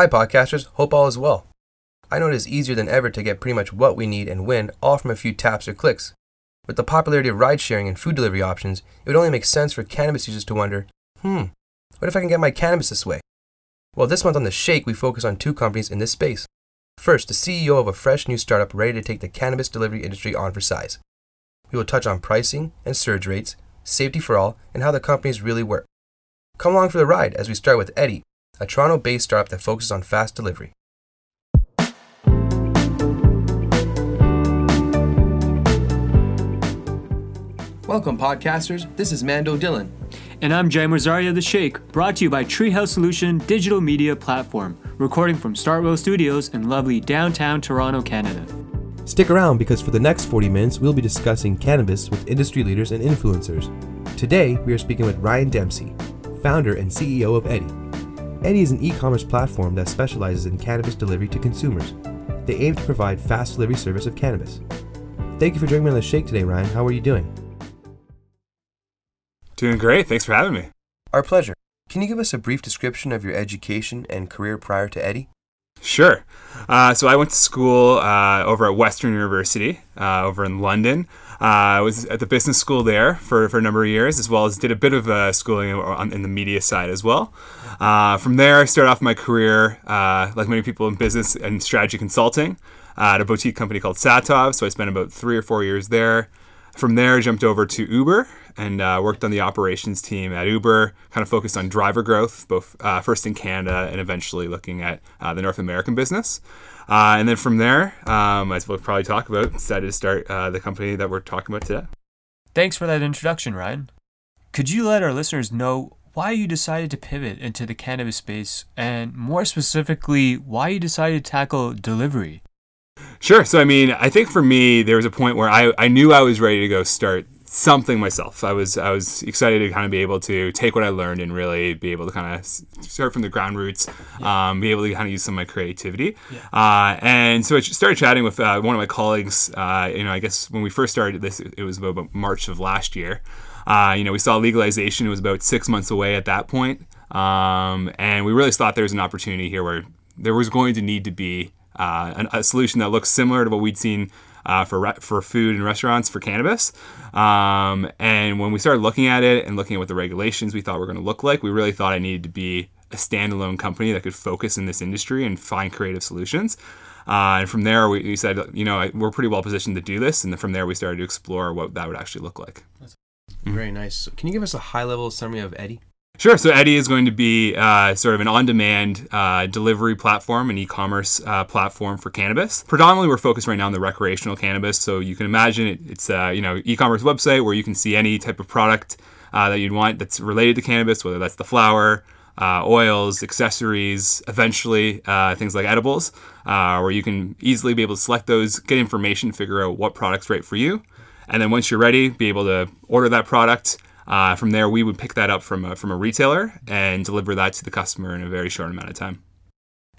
Hi, podcasters. Hope all is well. I know it is easier than ever to get pretty much what we need and when, all from a few taps or clicks. With the popularity of ride sharing and food delivery options, it would only make sense for cannabis users to wonder hmm, what if I can get my cannabis this way? Well, this month on The Shake, we focus on two companies in this space. First, the CEO of a fresh new startup ready to take the cannabis delivery industry on for size. We will touch on pricing and surge rates, safety for all, and how the companies really work. Come along for the ride as we start with Eddy, a Toronto based startup that focuses on fast delivery. Welcome, podcasters. This is Mando Dillon. And I'm Jay Rosario The Shake, brought to you by Treehouse Solution Digital Media Platform, recording from Startwell Studios in lovely downtown Toronto, Canada. Stick around because for the next 40 minutes, we'll be discussing cannabis with industry leaders and influencers. Today, we are speaking with Ryan Dempsey, founder and CEO of Eddy. Eddy is an e commerce platform that specializes in cannabis delivery to consumers. They aim to provide fast delivery service of cannabis. Thank you for joining me on the Shake today, Ryan. How are you doing? Doing great. Thanks for having me. Our pleasure. Can you give us a brief description of your education and career prior to Eddy? Sure. Uh, so I went to school uh, over at Western University uh, over in London. Uh, I was at the business school there for, for a number of years, as well as did a bit of uh, schooling on, in the media side as well. Uh, from there, I started off my career, like many people in business and strategy consulting, at a boutique company called Satov. So I spent about three or four years there. From there, I jumped over to Uber and uh, worked on the operations team at Uber, kind of focused on driver growth, both uh, first in Canada and eventually looking at uh, the North American business. Uh, and then from there, um, as we'll probably talk about, decided to start uh, the company that we're talking about today. Thanks for that introduction, Ryan. Could you let our listeners know why you decided to pivot into the cannabis space and more specifically, why you decided to tackle delivery? Sure. So, I mean, I think for me, there was a point where I, I knew I was ready to go start something myself. I was I was excited to kind of be able to take what I learned and really be able to kind of start from the ground roots, yeah. um, be able to kind of use some of my creativity. Yeah. Uh, and so I started chatting with uh, one of my colleagues. Uh, you know, I guess when we first started this, it was about March of last year. Uh, you know, we saw legalization. It was about six months away at that point. Um, and we really thought there was an opportunity here where there was going to need to be uh, a solution that looks similar to what we'd seen uh, for re- for food and restaurants for cannabis. Um, and when we started looking at it and looking at what the regulations we thought were going to look like, we really thought I needed to be a standalone company that could focus in this industry and find creative solutions. Uh, and from there, we, we, said, you know, we're pretty well positioned to do this. And from there, we started to explore what that would actually look like. Very nice. Can you give us a high level summary of Eddy? Sure. So Eddy is going to be uh, sort of an on-demand uh, delivery platform, an e-commerce uh, platform for cannabis. Predominantly, we're focused right now on the recreational cannabis. So you can imagine it, it's a you know e-commerce website where you can see any type of product uh, that you'd want that's related to cannabis, whether that's the flower, uh, oils, accessories, eventually uh, things like edibles, where you can easily be able to select those, get information, figure out what product's right for you, and then once you're ready, be able to order that product. Uh, from there, we would pick that up from a, from a retailer and deliver that to the customer in a very short amount of time.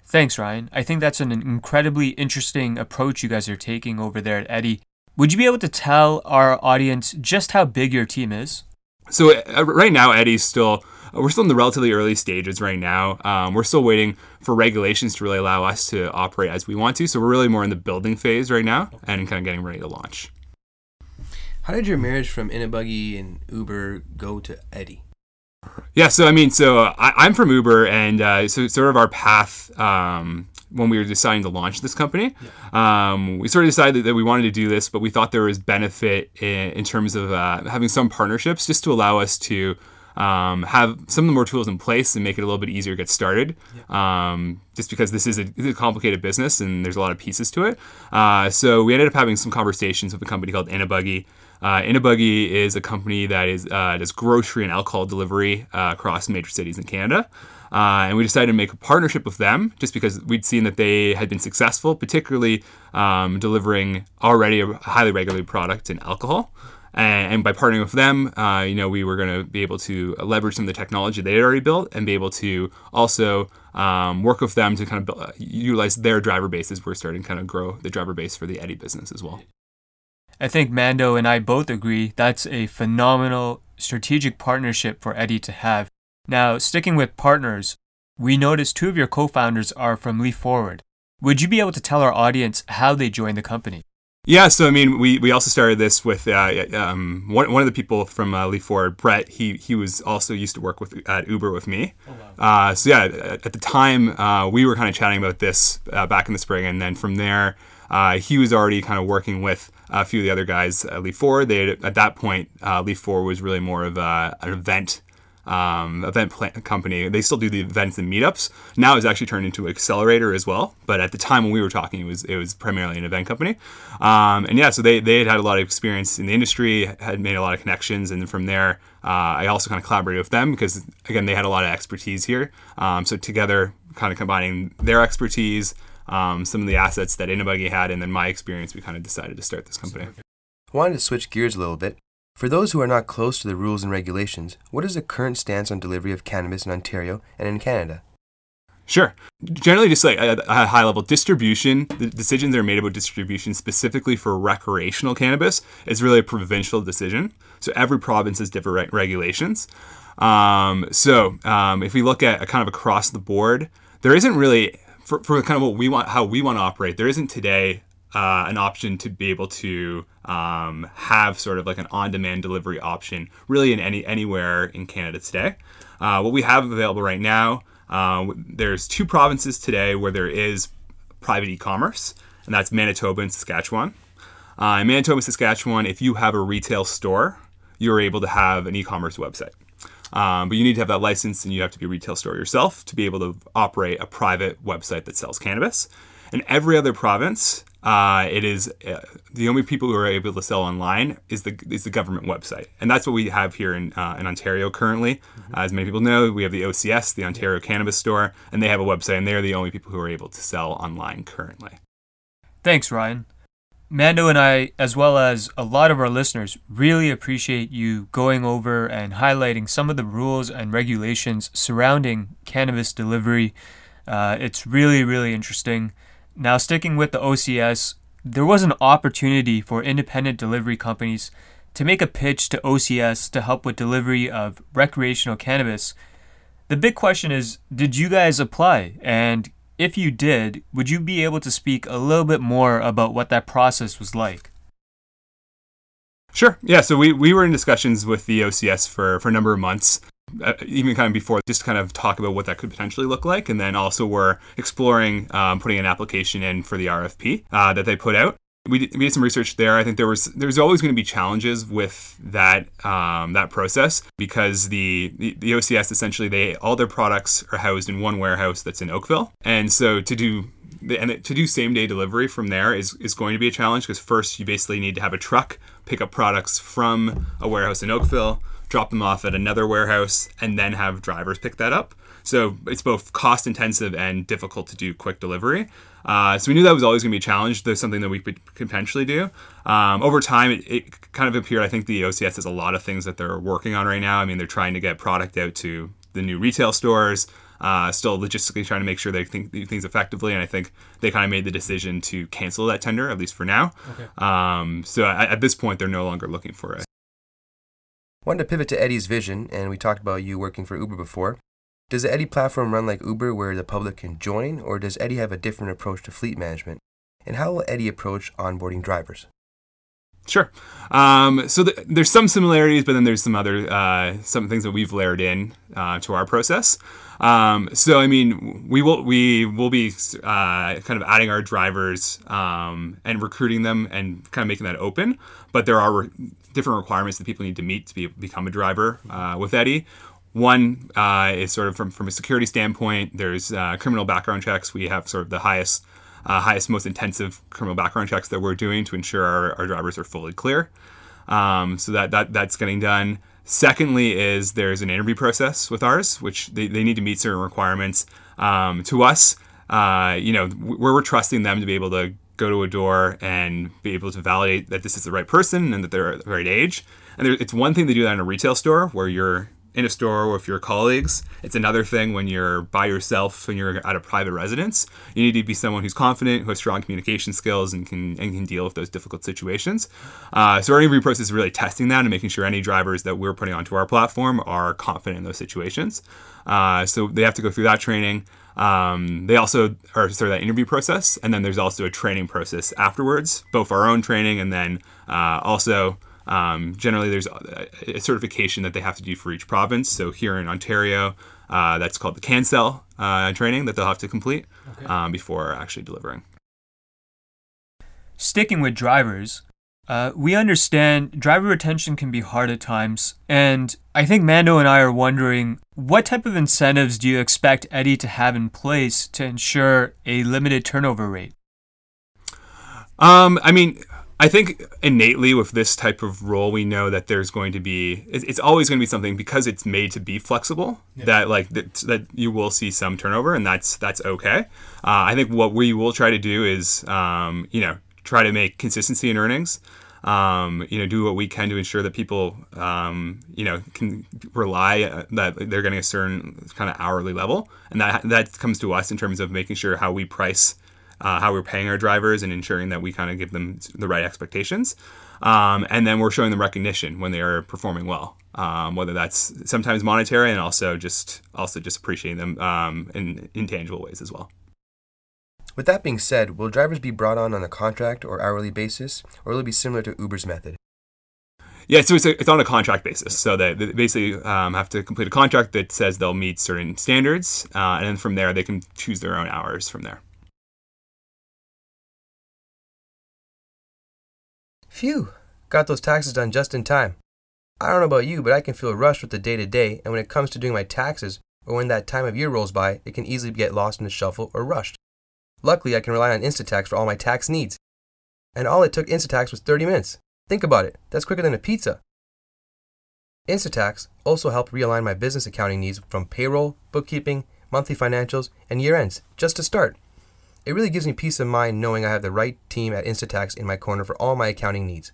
Thanks, Ryan. I think that's an incredibly interesting approach you guys are taking over there at Eddy. Would you be able to tell our audience just how big your team is? So uh, right now, Eddy's still we're still in the relatively early stages right now. Um, we're still waiting for regulations to really allow us to operate as we want to. So we're really more in the building phase right now and kind of getting ready to launch. How did your marriage from InnaBuggy and Uber go to Eddy? Yeah, so I mean, so I, am from Uber, and uh, so sort of our path um, when we were deciding to launch this company, yeah. um, we sort of decided that we wanted to do this, but we thought there was benefit in, in terms of uh, having some partnerships just to allow us to um, have some of the more tools in place and make it a little bit easier to get started. Yeah. Um, just because this is, a, this is, a, complicated business and there's a lot of pieces to it. Uh, so we ended up having some conversations with a company called InnaBuggy. Uh, InnaBuggy is a company that is uh, does grocery and alcohol delivery uh, across major cities in Canada. Uh, and we decided to make a partnership with them just because we'd seen that they had been successful, particularly um, delivering already a highly regulated product in alcohol. And, and by partnering with them, uh, you know, we were going to be able to leverage some of the technology they had already built and be able to also um, work with them to kind of build, uh, utilize their driver base as we're starting to kind of grow the driver base for the Eddy business as well. I think Mando and I both agree that's a phenomenal strategic partnership for Eddy to have. Now, sticking with partners, we noticed two of your co founders are from Leaf Forward. Would you be able to tell our audience how they joined the company? Yeah, so I mean, we, we also started this with uh, um, one, one of the people from uh, Leaf Forward, Brett. He he was also used to work with at Uber with me. Oh, wow. uh, so yeah, at the time uh, we were kind of chatting about this uh, back in the spring, and then from there uh, he was already kind of working with a few of the other guys at Leaf Forward. They had, at that point Leaf Forward was really more of a, an event um, event plan- company. They still do the events and meetups. Now it's actually turned into an accelerator as well. But at the time when we were talking, it was it was primarily an event company. Um, and yeah, so they, they had had a lot of experience in the industry, had made a lot of connections, and from there, uh, I also kind of collaborated with them because again they had a lot of expertise here. Um, so together, kind of combining their expertise, um, some of the assets that InnaBuggy had, and then my experience, we kind of decided to start this company. I wanted to switch gears a little bit for those who are not close to the rules and regulations, what is the current stance on delivery of cannabis in Ontario and in Canada? Sure. Generally, just like at a high level, distribution, the decisions that are made about distribution specifically for recreational cannabis is really a provincial decision. So every province has different regulations. Um, so um, if we look at kind of across the board, there isn't really, for, for kind of what we want, how we want to operate, there isn't today uh, an option to be able to um, have sort of like an on-demand delivery option, really in any anywhere in Canada today. Uh, what we have available right now, uh, there's two provinces today where there is private e-commerce, and that's Manitoba and Saskatchewan. Uh, in Manitoba and Saskatchewan, if you have a retail store, you're able to have an e-commerce website. Um, but you need to have that license and you have to be a retail store yourself to be able to operate a private website that sells cannabis. In every other province, uh, it is uh, the only people who are able to sell online is the is the government website, and that's what we have here in uh, in Ontario currently. Mm-hmm. as many people know, we have the OCS, the Ontario Cannabis Store, and they have a website, and they're the only people who are able to sell online currently. Thanks, Ryan. Mando and I, as well as a lot of our listeners, really appreciate you going over and highlighting some of the rules and regulations surrounding cannabis delivery. Uh, it's really, really interesting. Now, sticking with the OCS, there was an opportunity for independent delivery companies to make a pitch to OCS to help with delivery of recreational cannabis. The big question is did you guys apply? And if you did, would you be able to speak a little bit more about what that process was like? Sure. Yeah. So we, we were in discussions with the OCS for, for a number of months. Uh, even kind of before, just to kind of talk about what that could potentially look like. And then also we're exploring um, putting an application in for the RFP uh, that they put out. We did, we did some research there. I think there was there's always going to be challenges with that um, that process because the, the, the OCS essentially they all their products are housed in one warehouse that's in Oakville, and so to do and to do same day delivery from there is, is going to be a challenge because first you basically need to have a truck pick up products from a warehouse in Oakville drop them off at another warehouse, and then have drivers pick that up. So it's both cost intensive and difficult to do quick delivery. Uh, so we knew that was always going to be a challenge. There's something that we could potentially do. Um, over time, it, it, kind of appeared. I think the OCS has a lot of things that they're working on right now. I mean, they're trying to get product out to the new retail stores. Uh, still logistically trying to make sure they think do things effectively, and I think they kind of made the decision to cancel that tender at least for now. Okay. Um, so at, at, this point, they're no longer looking for it. Wanted to pivot to Eddy's vision, and we talked about you working for Uber before. Does the Eddy platform run like Uber where the public can join, or does Eddy have a different approach to fleet management? And how will Eddy approach onboarding drivers? Sure. Um, so the, there's some similarities, but then there's some other uh, some things that we've layered in uh, to our process. Um, so I mean, we will we will be uh, kind of adding our drivers um, and recruiting them and kind of making that open. But there are different requirements that people need to meet to be, become a driver uh, with Eddy. One uh, is sort of from, from a security standpoint. There's uh, criminal background checks. We have sort of the highest, uh, highest, most intensive criminal background checks that we're doing to ensure our, our drivers are fully clear. Um, so that, that that's getting done. Secondly, is there's an interview process with ours, which they, they need to meet certain requirements. Um, to us, uh, you know, where we're trusting them to be able to go to a door and be able to validate that this is the right person and that they're the right age. And there, it's one thing to do that in a retail store where you're in a store or with your colleagues. It's another thing when you're by yourself and you're at a private residence. You need to be someone who's confident, who has strong communication skills, and can and can deal with those difficult situations. Uh, so our interview process is really testing that and making sure any drivers that we're putting onto our platform are confident in those situations. Uh, so they have to go through that training. Um, they also are sort of that interview process, and then there's also a training process afterwards, both our own training and then uh, also um, generally there's a certification that they have to do for each province. So here in Ontario, uh, that's called the CannSell uh, training that they'll have to complete okay. um, before actually delivering. Sticking with drivers, uh, we understand driver retention can be hard at times, and I think Mando and I are wondering what type of incentives do you expect Eddy to have in place to ensure a limited turnover rate? Um, I mean, I think innately with this type of role, we know that there's going to be, it's always going to be something because it's made to be flexible yeah. that like that, that, you will see some turnover and that's, that's okay. Uh, I think what we will try to do is, um, you know, try to make consistency in earnings. Um, you know, do what we can to ensure that people, um, you know, can rely uh, that they're getting a certain kind of hourly level, and that that comes to us in terms of making sure how we price, uh, how we're paying our drivers, and ensuring that we kind of give them the right expectations. Um, and then we're showing them recognition when they are performing well, um, whether that's sometimes monetary and also just also just appreciating them um, in intangible ways as well. With that being said, will drivers be brought on on a contract or hourly basis, or will it be similar to Uber's method? Yeah, so it's, a, it's on a contract basis. So they, they basically um, have to complete a contract that says they'll meet certain standards, uh, and then from there they can choose their own hours from there. Phew, got those taxes done just in time. I don't know about you, but I can feel rushed with the day to day, and when it comes to doing my taxes, or when that time of year rolls by, it can easily get lost in the shuffle or rushed. Luckily, I can rely on Instatax for all my tax needs. And all it took Instatax was 30 minutes. Think about it, that's quicker than a pizza. Instatax also helped realign my business accounting needs from payroll, bookkeeping, monthly financials, and year ends, just to start. It really gives me peace of mind knowing I have the right team at Instatax in my corner for all my accounting needs.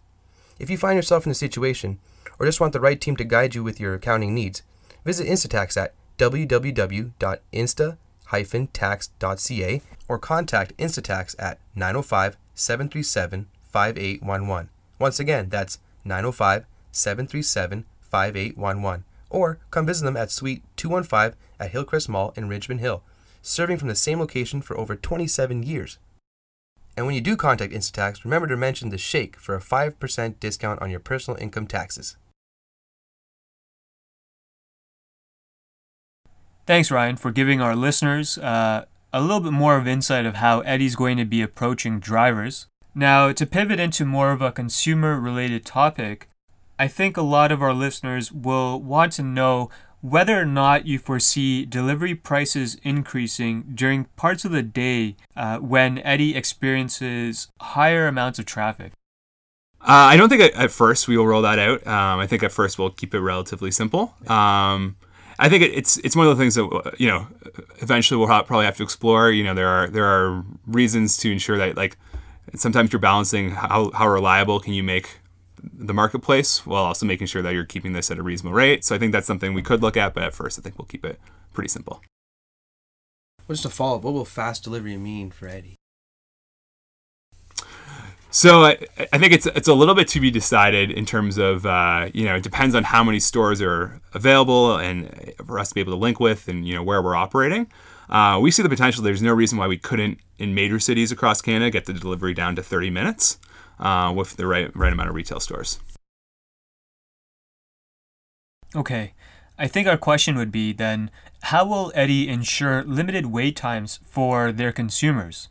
If you find yourself in a situation, or just want the right team to guide you with your accounting needs, visit Instatax at www.insta-tax.ca or contact Instatax at 905 737 5811. Once again, that's 905 737 5811. Or come visit them at Suite 215 at Hillcrest Mall in Richmond Hill, serving from the same location for over 27 years. And when you do contact Instatax, remember to mention the Shake for a 5% discount on your personal income taxes. Thanks, Ryan, for giving our listeners uh, a little bit more of insight of how Eddy's going to be approaching drivers. Now, to pivot into more of a consumer related topic, I think a lot of our listeners will want to know whether or not you foresee delivery prices increasing during parts of the day uh, when Eddy experiences higher amounts of traffic. Uh, I don't think at, first we will roll that out. Um, I think at first we'll keep it relatively simple. Um, I think it's it's one of the things that you know eventually we'll probably have to explore. You know, there are there are reasons to ensure that like sometimes you're balancing how how reliable can you make the marketplace while also making sure that you're keeping this at a reasonable rate. So I think that's something we could look at, but at first I think we'll keep it pretty simple. Well, just a follow up, what will fast delivery mean for Eddy? So I, I, think it's it's a little bit to be decided in terms of uh, you know it depends on how many stores are available and for us to be able to link with and you know where we're operating. Uh, we see the potential. There's no reason why we couldn't in major cities across Canada get the delivery down to 30 minutes uh, with the right right amount of retail stores. Okay, I think our question would be then: How will Eddy ensure limited wait times for their consumers?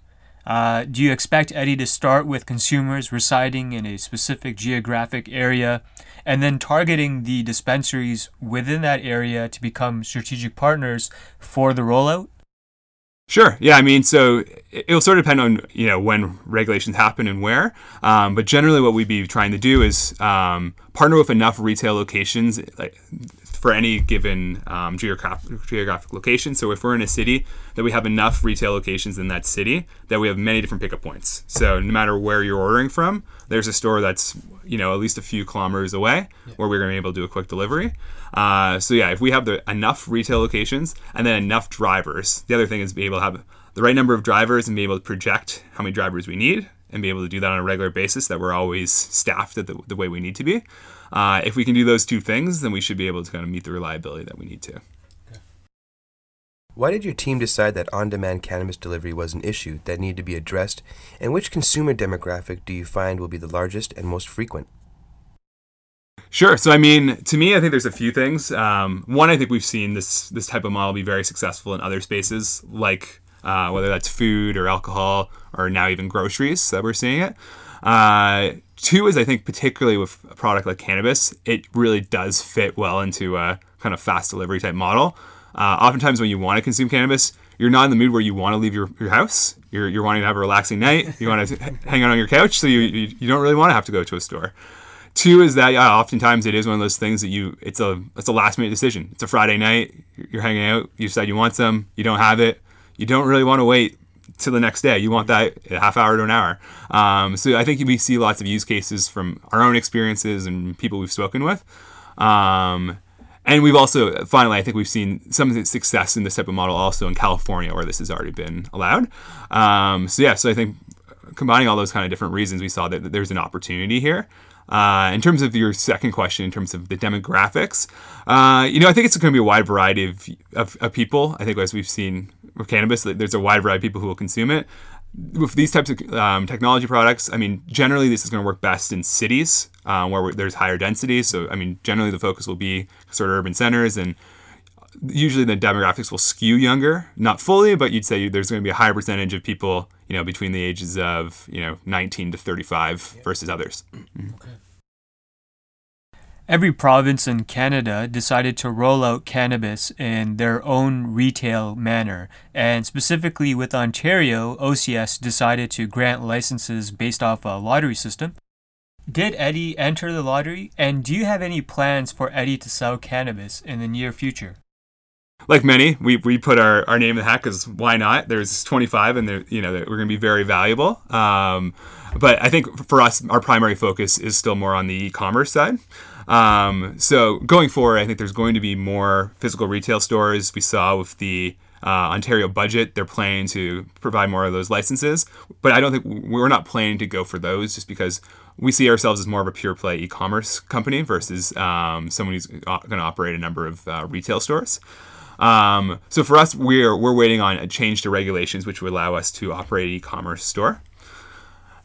Uh, do you expect Eddy to start with consumers residing in a specific geographic area and then targeting the dispensaries within that area to become strategic partners for the rollout? Sure. Yeah. I mean, so it'll sort of depend on you know when regulations happen and where. Um, but generally, what we'd be trying to do is um, partner with enough retail locations, like for any given um, geographic, geographic location. So if we're in a city, that we have enough retail locations in that city that we have many different pickup points. So no matter where you're ordering from, there's a store that's you know at least a few kilometers away yeah. where we're going to be able to do a quick delivery. Uh, so yeah, if we have the enough retail locations and then enough drivers, the other thing is be able to have the right number of drivers and be able to project how many drivers we need and be able to do that on a regular basis that we're always staffed at the, the way we need to be. Uh, if we can do those two things, then we should be able to kind of meet the reliability that we need to. Why did your team decide that on demand cannabis delivery was an issue that needed to be addressed? And which consumer demographic do you find will be the largest and most frequent? Sure. So, I mean, to me, I think there's a few things. Um, one, I think we've seen this this type of model be very successful in other spaces, like uh, whether that's food or alcohol or now even groceries that we're seeing it. Uh, two is I think particularly with a product like cannabis, it really does fit well into a kind of fast delivery type model. Uh, oftentimes when you want to consume cannabis, you're not in the mood where you want to leave your, your house. You're, you're wanting to have a relaxing night. You want to hang out on your couch, so you, you, you don't really want to have to go to a store. Two is that yeah, oftentimes it is one of those things that you it's a it's a last minute decision. It's a Friday night, you're hanging out, you decide you want some, you don't have it, you don't really want to wait to the next day. You want that a half hour to an hour. Um, so I think we see lots of use cases from our own experiences and people we've spoken with. Um, and we've also, finally, I think we've seen some success in this type of model also in California where this has already been allowed. Um, so, yeah, so I think combining all those kind of different reasons, we saw that, that there's an opportunity here. Uh, in terms of your second question, in terms of the demographics, uh, you know, I think it's going to be a wide variety of, of, of, people. I think as we've seen with cannabis, there's a wide variety of people who will consume it. With these types of um, technology products, I mean, generally this is going to work best in cities uh, where there's higher density. So, I mean, generally the focus will be sort of urban centers and usually the demographics will skew younger, not fully, but you'd say there's going to be a higher percentage of people, you know, between the ages of, you know, 19 to 35 yeah. versus others. Mm-hmm. Okay. Every province in Canada decided to roll out cannabis in their own retail manner, and specifically with Ontario, OCS decided to grant licenses based off a lottery system. Did Eddy enter the lottery, and do you have any plans for Eddy to sell cannabis in the near future? like many, we, we put our, our name in the hat because why not? There's 25 and they're, you know, we're going to be very valuable. Um, but I think for us, our primary focus is still more on the e-commerce side. Um, so going forward, I think there's going to be more physical retail stores. We saw with the uh, Ontario budget, they're planning to provide more of those licenses. But I don't think we're not planning to go for those just because we see ourselves as more of a pure play e-commerce company versus um, someone who's going to operate a number of uh, retail stores. Um, so for us, we're we're waiting on a change to regulations, which would allow us to operate an e-commerce store.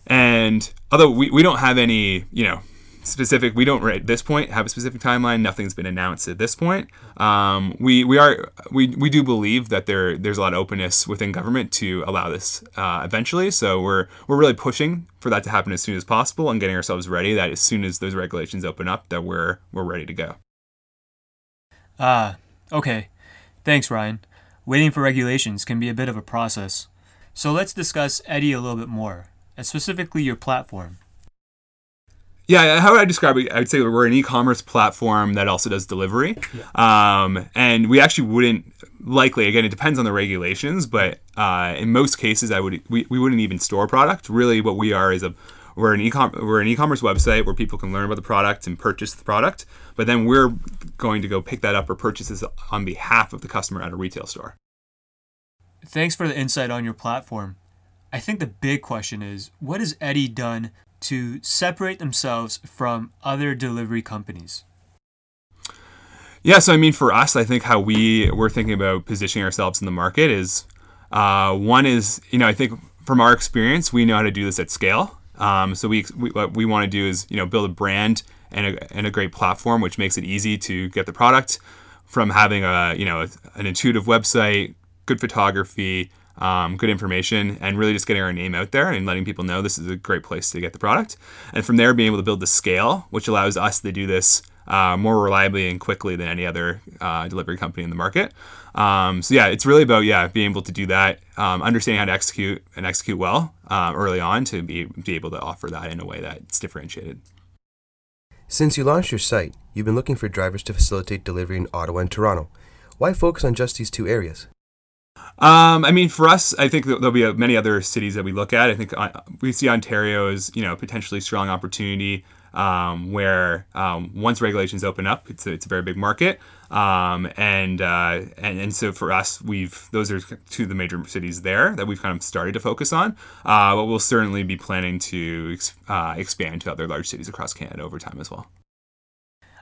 And although we, we don't have any, you know, specific, we don't at this point have a specific timeline. Nothing's been announced at this point. Um, we we are we, we do believe that there there's a lot of openness within government to allow this uh, eventually. So we're we're really pushing for that to happen as soon as possible and getting ourselves ready. That as soon as those regulations open up, that we're we're ready to go. Ah, uh, okay. Thanks, Ryan. Waiting for regulations can be a bit of a process. So let's discuss Eddy a little bit more, and specifically your platform. Yeah, how would I describe it? I would say we're an e-commerce platform that also does delivery, yeah. um, and we actually wouldn't likely. Again, it depends on the regulations, but uh, in most cases, I would we, we wouldn't even store product. Really, what we are is a we're an e-com we're an e-commerce website where people can learn about the product and purchase the product, but then we're going to go pick that up or purchase this on behalf of the customer at a retail store. Thanks for the insight on your platform. I think the big question is what has Eddy done to separate themselves from other delivery companies? Yeah, so I mean, for us, I think how we we're thinking about positioning ourselves in the market is uh, one is you know I think from our experience we know how to do this at scale. Um, so we, we what we want to do is you know build a brand and a, and a great platform which makes it easy to get the product from having a you know an intuitive website, good photography, um, good information, and really just getting our name out there and letting people know this is a great place to get the product. And from there, being able to build the scale, which allows us to do this uh, more reliably and quickly than any other uh, delivery company in the market. Um, so yeah, it's really about yeah being able to do that, um, understanding how to execute and execute well uh, early on to be, be able to offer that in a way that's differentiated. Since you launched your site, you've been looking for drivers to facilitate delivery in Ottawa and Toronto. Why focus on just these two areas? Um, I mean, for us, I think there'll be many other cities that we look at. I think uh, we see Ontario as you know potentially strong opportunity um, where um, once regulations open up, it's a, it's a very big market, um, and, uh, and and so for us, we've those are two of the major cities there that we've kind of started to focus on. Uh, but we'll certainly be planning to ex- uh, expand to other large cities across Canada over time as well.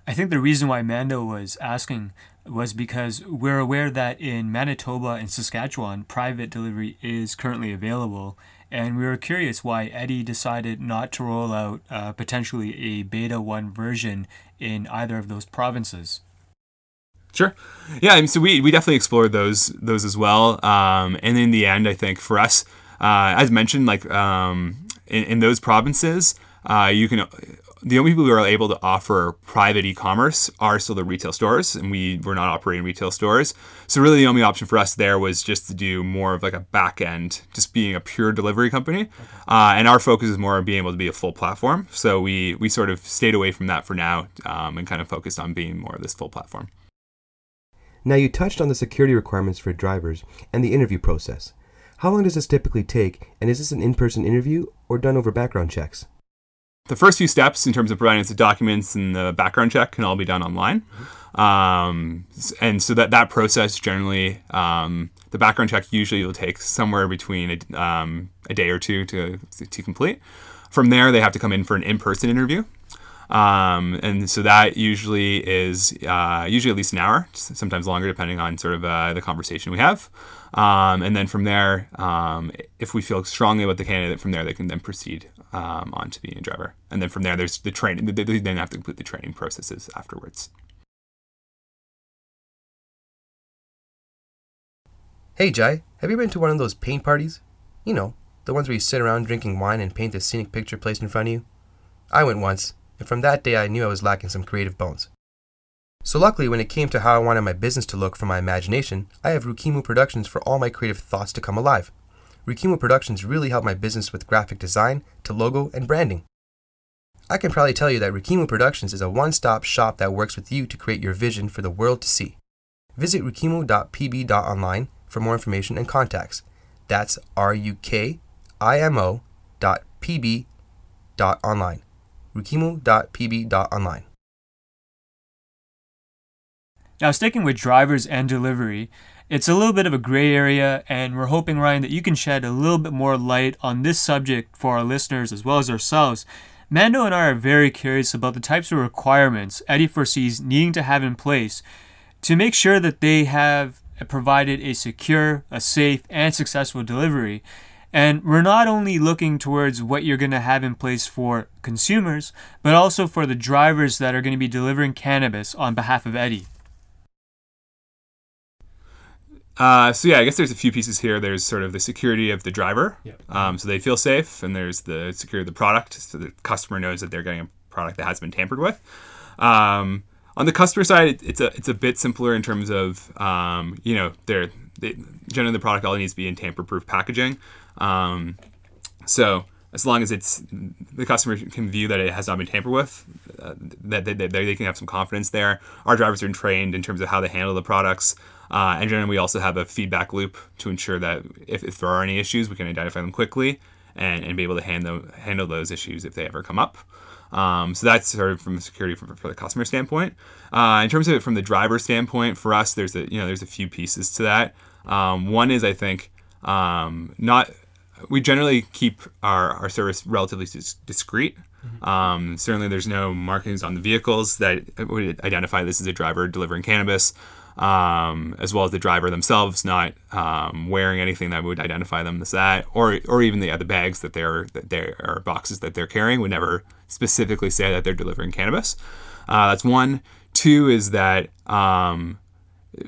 I think the reason why Mando was asking was because we're aware that in Manitoba and Saskatchewan, private delivery is currently available. And we were curious why Eddy decided not to roll out uh, potentially a beta 1 version in either of those provinces. Sure. Yeah, I mean, so we, we definitely explored those those as well. Um, and in the end, I think for us, uh, as mentioned, like um, in, in those provinces, uh, you can the only people who are able to offer private e-commerce are still the retail stores, and we were not operating retail stores. So really, the only option for us there was just to do more of like a back end, just being a pure delivery company. Okay. Uh, and our focus is more on being able to be a full platform. So we we sort of stayed away from that for now, um, and kind of focused on being more of this full platform. Now you touched on the security requirements for drivers and the interview process. How long does this typically take, and is this an in-person interview or done over background checks? The first few steps in terms of providing us the documents and the background check can all be done online. Um, and so that that process generally, um, the background check usually will take somewhere between a, um, a day or two to, to complete. From there, they have to come in for an in-person interview. Um, and so that usually is uh, usually at least an hour, sometimes longer, depending on sort of uh, the conversation we have. Um, and then from there, um, if we feel strongly about the candidate, from there they can then proceed um, on to being a driver. And then from there, there's the training. They, then have to complete the training processes afterwards. Hey Jay, have you been to one of those paint parties? You know, the ones where you sit around drinking wine and paint a scenic picture placed in front of you? I went once, and from that day I knew I was lacking some creative bones. So luckily, when it came to how I wanted my business to look from my imagination, I have Rukimu Productions for all my creative thoughts to come alive. Rukimu Productions really helped my business with graphic design to logo and branding. I can probably tell you that Rukimu Productions is a one-stop shop that works with you to create your vision for the world to see. Visit rukimu.pb.online for more information and contacts. That's R-U-K-I-M-O dot P-B dot online. rukimu.pb.online. Now, sticking with drivers and delivery, it's a little bit of a gray area, and we're hoping, Ryan, that you can shed a little bit more light on this subject for our listeners as well as ourselves. Mando and I are very curious about the types of requirements Eddy foresees needing to have in place to make sure that they have provided a secure, a safe, and successful delivery. And we're not only looking towards what you're going to have in place for consumers, but also for the drivers that are going to be delivering cannabis on behalf of Eddy. Uh, so yeah, I guess there's a few pieces here. There's sort of the security of the driver, yep. um, so they feel safe, and there's the security of the product, so the customer knows that they're getting a product that has been tampered with. Um, on the customer side, it's a it's a bit simpler in terms of um, you know they're they, generally the product all needs to be in tamper-proof packaging. Um, so as long as it's the customer can view that it has not been tampered with, uh, that they, they, they, can have some confidence there. Our drivers are trained in terms of how they handle the products. Uh, and generally, we also have a feedback loop to ensure that if, if there are any issues, we can identify them quickly and, and be able to handle, handle those issues if they ever come up. Um, so that's sort of from a security for, for the customer standpoint. Uh, in terms of it from the driver standpoint, for us, there's a you know there's a few pieces to that. Um, one is I think um, not we generally keep our, our service relatively discreet. Um, certainly, there's no markings on the vehicles that would identify this as a driver delivering cannabis um, as well as the driver themselves not um, wearing anything that would identify them as that, or or even the other bags that they're that they are boxes that they're carrying would never specifically say that they're delivering cannabis. Uh, that's one. Two is that um,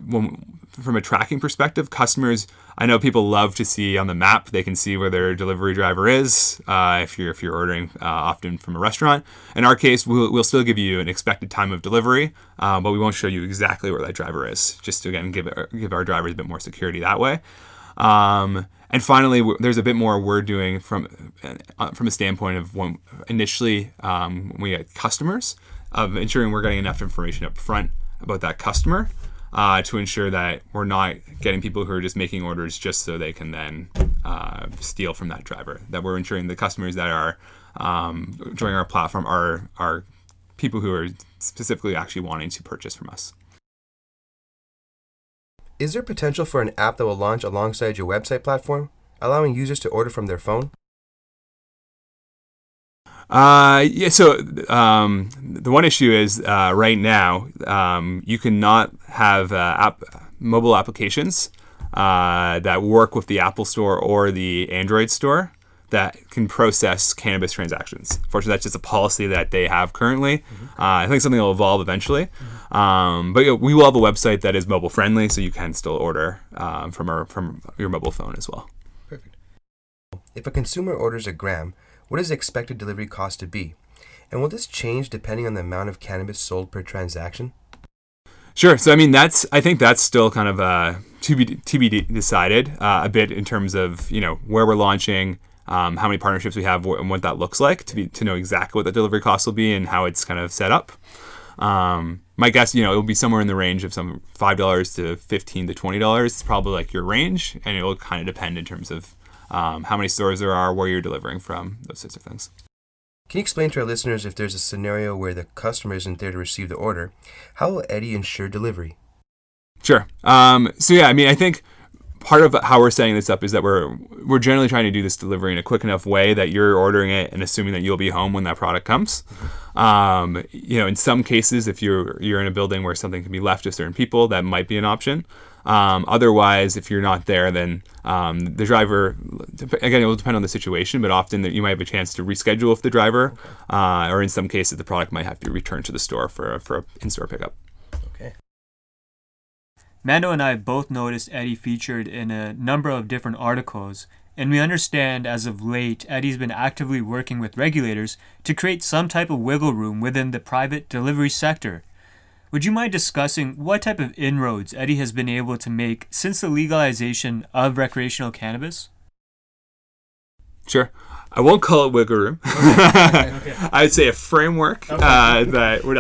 when, from a tracking perspective, customers I know people love to see on the map. They can see where their delivery driver is uh, if you're if you're ordering uh, often from a restaurant. In our case, we'll, we'll still give you an expected time of delivery, uh, but we won't show you exactly where that driver is. Just to again give it, give our drivers a bit more security that way. Um, and finally, there's a bit more we're doing from uh, from a standpoint of when initially um, when we get customers. of ensuring we're getting enough information up front about that customer uh, to ensure that we're not getting people who are just making orders just so they can then uh, steal from that driver. That we're ensuring the customers that are um, joining our platform are are people who are specifically actually wanting to purchase from us. Is there potential for an app that will launch alongside your website platform, allowing users to order from their phone? Uh, yeah. So um, the one issue is uh, right now um, you cannot have uh, app mobile applications uh, that work with the Apple Store or the Android Store that can process cannabis transactions. Fortunately, that's just a policy that they have currently. Mm-hmm. Uh, I think something will evolve eventually. Mm-hmm. Um, but you know, we will have a website that is mobile friendly, so you can still order um, from our from your mobile phone as well. Perfect. If a consumer orders a gram what is the expected delivery cost to be? And will this change depending on the amount of cannabis sold per transaction? Sure. So I mean, that's I think that's still kind of uh, to be to be decided uh, a bit in terms of you know where we're launching, um, how many partnerships we have, and what that looks like to be to know exactly what the delivery cost will be and how it's kind of set up. Um, my guess, you know, it will be somewhere in the range of some five dollars to fifteen to twenty dollars. It's probably like your range, and it will kind of depend in terms of um, how many stores there are, where you're delivering from, those sorts of things. Can you explain to our listeners if there's a scenario where the customer isn't there to receive the order? How will Eddy ensure delivery? Sure. Um, so yeah, I mean, I think part of how we're setting this up is that we're we're generally trying to do this delivery in a quick enough way that you're ordering it and assuming that you'll be home when that product comes. Um, you know, in some cases, if you're you're in a building where something can be left to certain people, that might be an option. Um, otherwise, if you're not there, then um, the driver, again, it will depend on the situation, but often you might have a chance to reschedule with the driver, uh, or in some cases, the product might have to be returned to the store for, for in store pickup. Okay. Mando and I both noticed Eddy featured in a number of different articles, and we understand as of late, Eddy's been actively working with regulators to create some type of wiggle room within the private delivery sector. Would you mind discussing what type of inroads Eddy has been able to make since the legalization of recreational cannabis? Sure. I won't call it wiggle room. Okay. okay. I'd say a framework okay. uh, that would,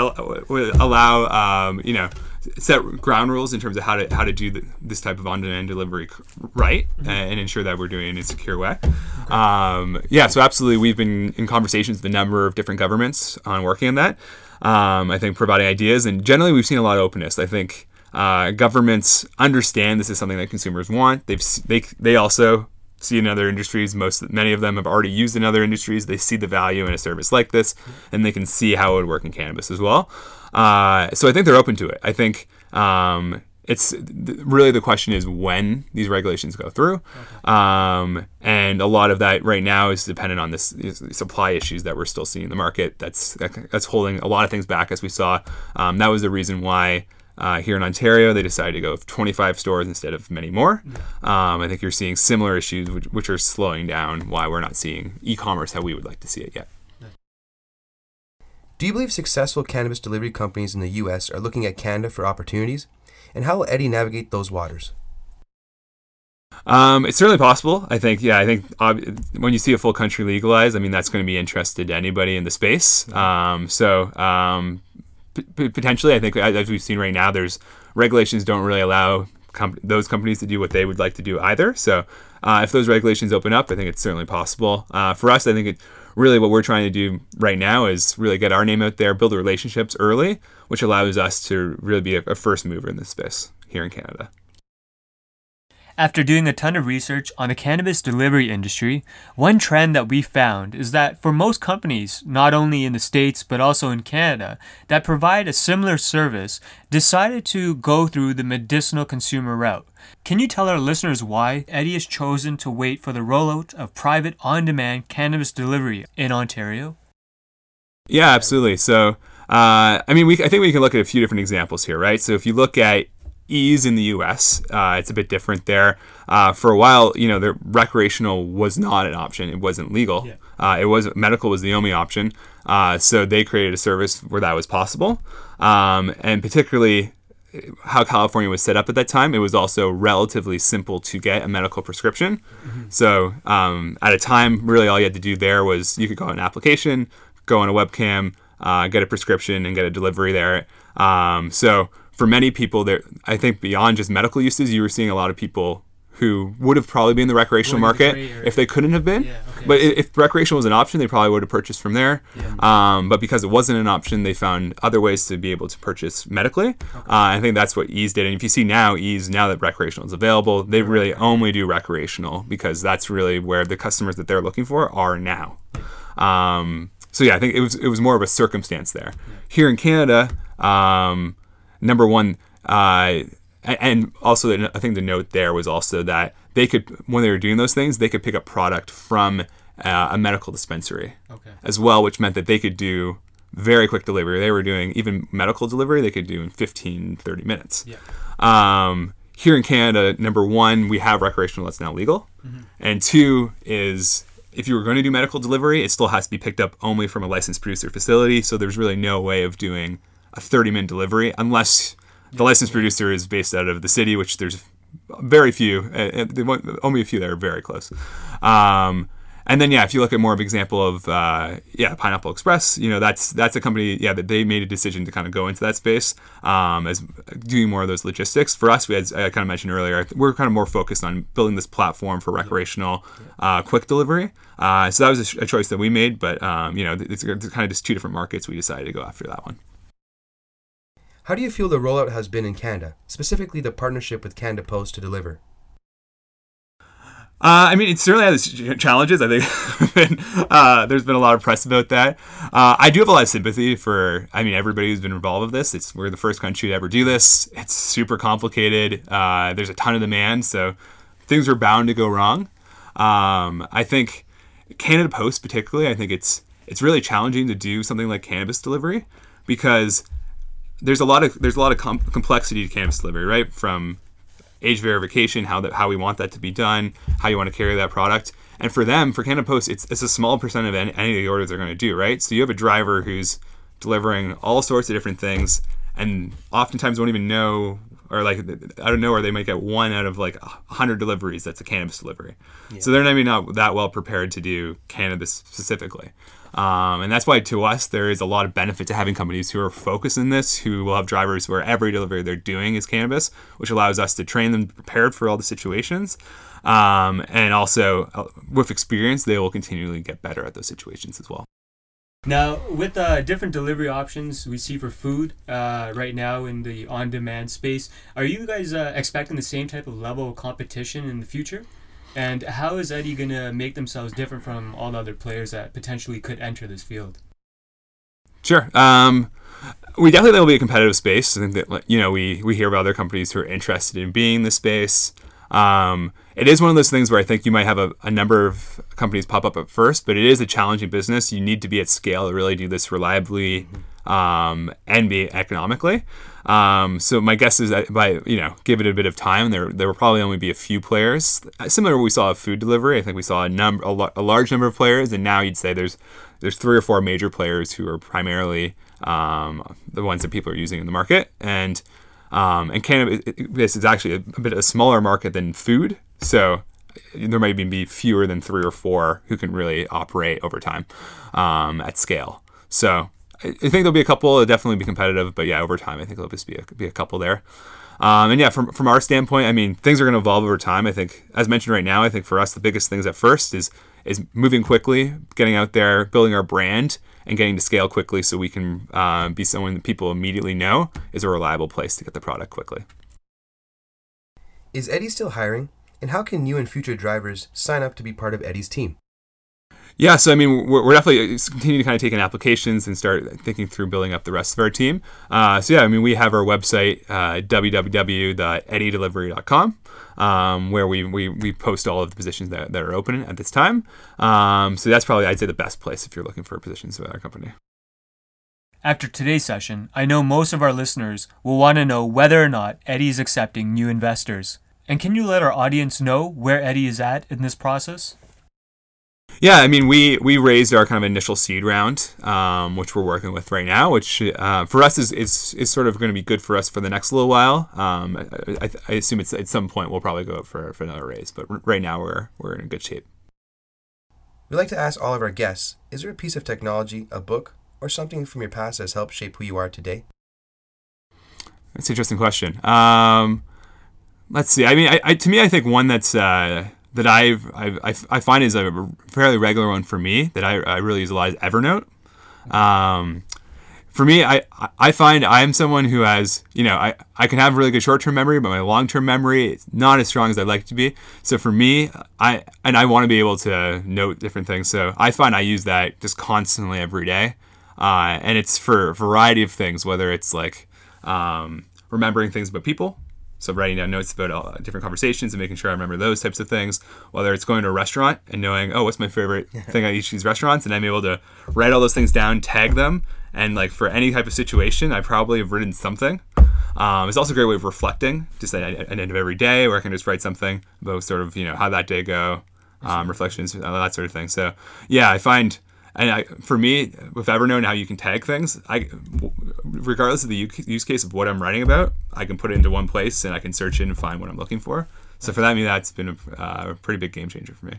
would allow, um, you know, set ground rules in terms of how to how to do the, this type of on-demand delivery right mm-hmm. and ensure that we're doing it in a secure way. Okay. Um, yeah, so absolutely, we've been in conversations with a number of different governments on working on that. Um, I think providing ideas, and generally we've seen a lot of openness. I think uh, governments understand this is something that consumers want. They've they they also see in other industries. Most many of them have already used in other industries. They see the value in a service like this, and they can see how it would work in cannabis as well. Uh, so I think they're open to it. I think um, it's really the question is when these regulations go through, okay. um, and a lot of that right now is dependent on this supply issues that we're still seeing in the market. That's that's holding a lot of things back, as we saw. Um, that was the reason why. Uh, here in Ontario, they decided to go with 25 stores instead of many more. Um, I think you're seeing similar issues, which, which are slowing down why we're not seeing e-commerce how we would like to see it yet. Do you believe successful cannabis delivery companies in the U.S. are looking at Canada for opportunities? And how will Eddy navigate those waters? Um, it's certainly possible. I think, yeah, I think uh, when you see a full country legalized, I mean, that's going to be interested to anybody in the space. Um, so um, p- potentially, I think as we've seen right now, there's regulations don't really allow com- those companies to do what they would like to do either. So uh, if those regulations open up, I think it's certainly possible. Uh, for us, I think it really what we're trying to do right now is really get our name out there, build the relationships early, which allows us to really be a, a first mover in this space here in Canada. After doing a ton of research on the cannabis delivery industry, one trend that we found is that for most companies, not only in the States but also in Canada, that provide a similar service, decided to go through the medicinal consumer route. Can you tell our listeners why Eddy has chosen to wait for the rollout of private on demand cannabis delivery in Ontario? Yeah, absolutely. So, uh, I mean, we, I think we can look at a few different examples here, right? So, if you look at Eaze in the U.S. Uh, it's a bit different there. Uh, for a while, you know, the recreational was not an option; it wasn't legal. Yeah. Uh, it was medical was the only option. Uh, so they created a service where that was possible, um, and particularly how California was set up at that time, it was also relatively simple to get a medical prescription. Mm-hmm. So um, at a time, really all you had to do there was you could go on an application, go on a webcam, uh, get a prescription and get a delivery there. Um, so for many people, there I think beyond just medical uses, you were seeing a lot of people who would have probably been in the recreational Going to the market if they couldn't have been. Yeah, okay. But if recreational was an option, they probably would have purchased from there. Yeah. Um, but because it wasn't an option, they found other ways to be able to purchase medically. Uh, I think that's what Eaze did. And if you see now, Eaze, now that recreational is available, they really only do recreational because that's really where the customers that they're looking for are now. Um, so yeah, I think it was it was more of a circumstance there. Here in Canada, um, number one, uh, and also I think the note there was also that they could when they were doing those things, they could pick up product from uh, a medical dispensary Okay. as well, which meant that they could do very quick delivery. They were doing even medical delivery, they could do in 15, 30 minutes. Yeah. Um, here in Canada, number one, we have recreational that's now legal. And two is if you were going to do medical delivery, it still has to be picked up only from a licensed producer facility. So there's really no way of doing a 30 minute delivery unless the licensed producer is based out of the city, which there's very few, uh, uh, only a few that are very close. Um, and then yeah, if you look at more of an example of uh, yeah, Pineapple Express, you know that's that's a company yeah that they made a decision to kind of go into that space um, as doing more of those logistics. For us, we had I kind of mentioned earlier, we're kind of more focused on building this platform for recreational uh, quick delivery. Uh, so that was a, a choice that we made, but um, you know it's, it's kind of just two different markets. We decided to go after that one. How do you feel the rollout has been in Canada, specifically the partnership with Canada Post to deliver? Uh, I mean, it certainly has challenges. I think uh, there's been a lot of press about that. Uh, I do have a lot of sympathy for, I mean, everybody who's been involved with this. It's we're the first country to ever do this. It's super complicated. Uh, there's a ton of demand, so things are bound to go wrong. Um, I think Canada Post, particularly, I think it's it's really challenging to do something like cannabis delivery because there's a lot of there's a lot of com- complexity to cannabis delivery, right? From age verification, how that how we want that to be done, how you want to carry that product. And for them, for Canada Post, it's, it's a small percent of any, any of the orders they're going to do, right? So you have a driver who's delivering all sorts of different things, and oftentimes won't even know, or like I don't know, or they might get one out of like a hundred deliveries that's a cannabis delivery. So they're maybe not that well prepared to do cannabis specifically. Um, and that's why to us there is a lot of benefit to having companies who are focused in this, who will have drivers where every delivery they're doing is cannabis, which allows us to train them prepared for all the situations. Um, and also uh, with experience, they will continually get better at those situations as well. Now, with uh, different delivery options we see for food uh, right now in the on-demand space, are you guys uh, expecting the same type of level of competition in the future? And how is Eddy going to make themselves different from all the other players that potentially could enter this field? Sure. Um, we definitely think it will be a competitive space. I think that you know we we hear about other companies who are interested in being in the space. Um, it is one of those things where I think you might have a, a number of companies pop up at first, but it is a challenging business. You need to be at scale to really do this reliably um, and be economically. Um, so my guess is that by you know give it a bit of time, there there will probably only be a few players. Similar we saw of food delivery, I think we saw a number a, a large number of players, and now you'd say there's there's three or four major players who are primarily um, the ones that people are using in the market, and um, and cannabis this is actually a, a bit of a smaller market than food, so there might even be fewer than three or four who can really operate over time um, at scale. So I think there'll be a couple. It'll definitely be competitive, but yeah, over time, I think there'll just be a, be a couple there. Um, and yeah, from, from our standpoint, I mean, things are going to evolve over time. I think, as mentioned right now, I think for us, the biggest things at first is is moving quickly, getting out there, building our brand, and getting to scale quickly, so we can um, be someone that people immediately know is a reliable place to get the product quickly. Is Eddy still hiring? And how can new and future drivers sign up to be part of Eddy's team? Yeah, so I mean, we're, we're definitely continuing to kind of take in applications and start thinking through building up the rest of our team. Uh, so yeah, I mean, we have our website uh, www.eddydelivery.com, um, where we, we we post all of the positions that, that are open at this time. Um, so that's probably I'd say the best place if you're looking for positions with our company. After today's session, I know most of our listeners will want to know whether or not Eddy is accepting new investors. And can you let our audience know where Eddy is at in this process? Yeah, I mean, we we raised our kind of initial seed round, um, which we're working with right now, which uh, for us is, is is sort of going to be good for us for the next little while. Um, I, I, I assume it's at some point we'll probably go up for, for another raise, but r- right now we're we're in good shape. We like to ask all of our guests is there a piece of technology, a book, or something from your past that has helped shape who you are today? That's an interesting question. Um, let's see. I mean, I, I, to me, I think one that's uh, that I've, I've I find is a fairly regular one for me that I, I really use a lot is Evernote. Um, for me, I, I find I'm someone who has, you know, I, I can have really good short term memory, but my long term memory is not as strong as I'd like it to be. So for me, I and I want to be able to note different things. So I find I use that just constantly every day. Uh, and it's for a variety of things, whether it's like um, remembering things about people. So writing down notes about uh, different conversations and making sure I remember those types of things. Whether it's going to a restaurant and knowing, oh, what's my favorite thing at each of these restaurants, and I'm able to write all those things down, tag them, and like for any type of situation, I probably have written something. Um, it's also a great way of reflecting, just at, at the end of every day, where I can just write something about sort of you know how that day go, um, reflections, that sort of thing. So yeah, I find and I, for me, with Evernote, how you can tag things, I, regardless of the use case of what I'm writing about, I can put it into one place and I can search it and find what I'm looking for. So for that, I mean, that's been a, uh, a pretty big game changer for me.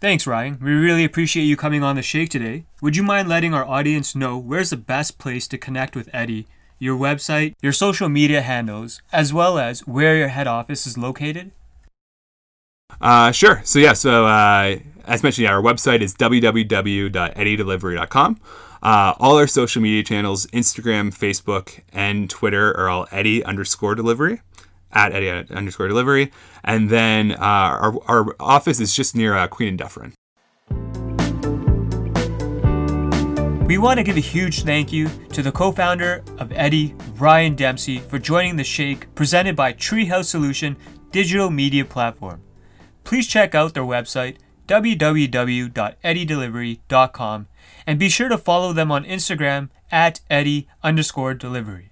Thanks, Ryan. We really appreciate you coming on the Shake today. Would you mind letting our audience know where's the best place to connect with Eddy, your website, your social media handles, as well as where your head office is located? Uh, sure. So yeah, so uh, as mentioned, yeah, our website is www.eddydelivery.com. Uh, all our social media channels, Instagram, Facebook, and Twitter, are all Eddy underscore delivery at Eddy underscore delivery. And then uh, our, our office is just near uh, Queen and Dufferin. We want to give a huge thank you to the co founder of Eddy, Ryan Dempsey, for joining the Shake presented by Treehouse Solution Digital Media Platform. Please check out their website www.eddydelivery.com and be sure to follow them on Instagram at Eddy underscore delivery.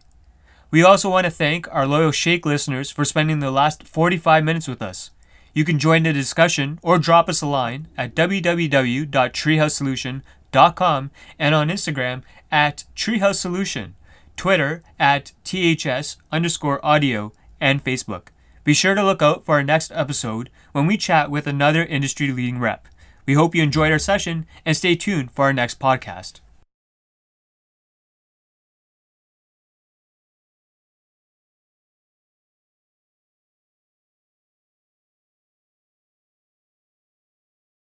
We also want to thank our loyal Shake listeners for spending the last 45 minutes with us. You can join the discussion or drop us a line at www.treehousesolution.com and on Instagram at Treehouse Solution, Twitter at THS underscore audio, and Facebook. Be sure to look out for our next episode when we chat with another industry leading rep. We hope you enjoyed our session and stay tuned for our next podcast.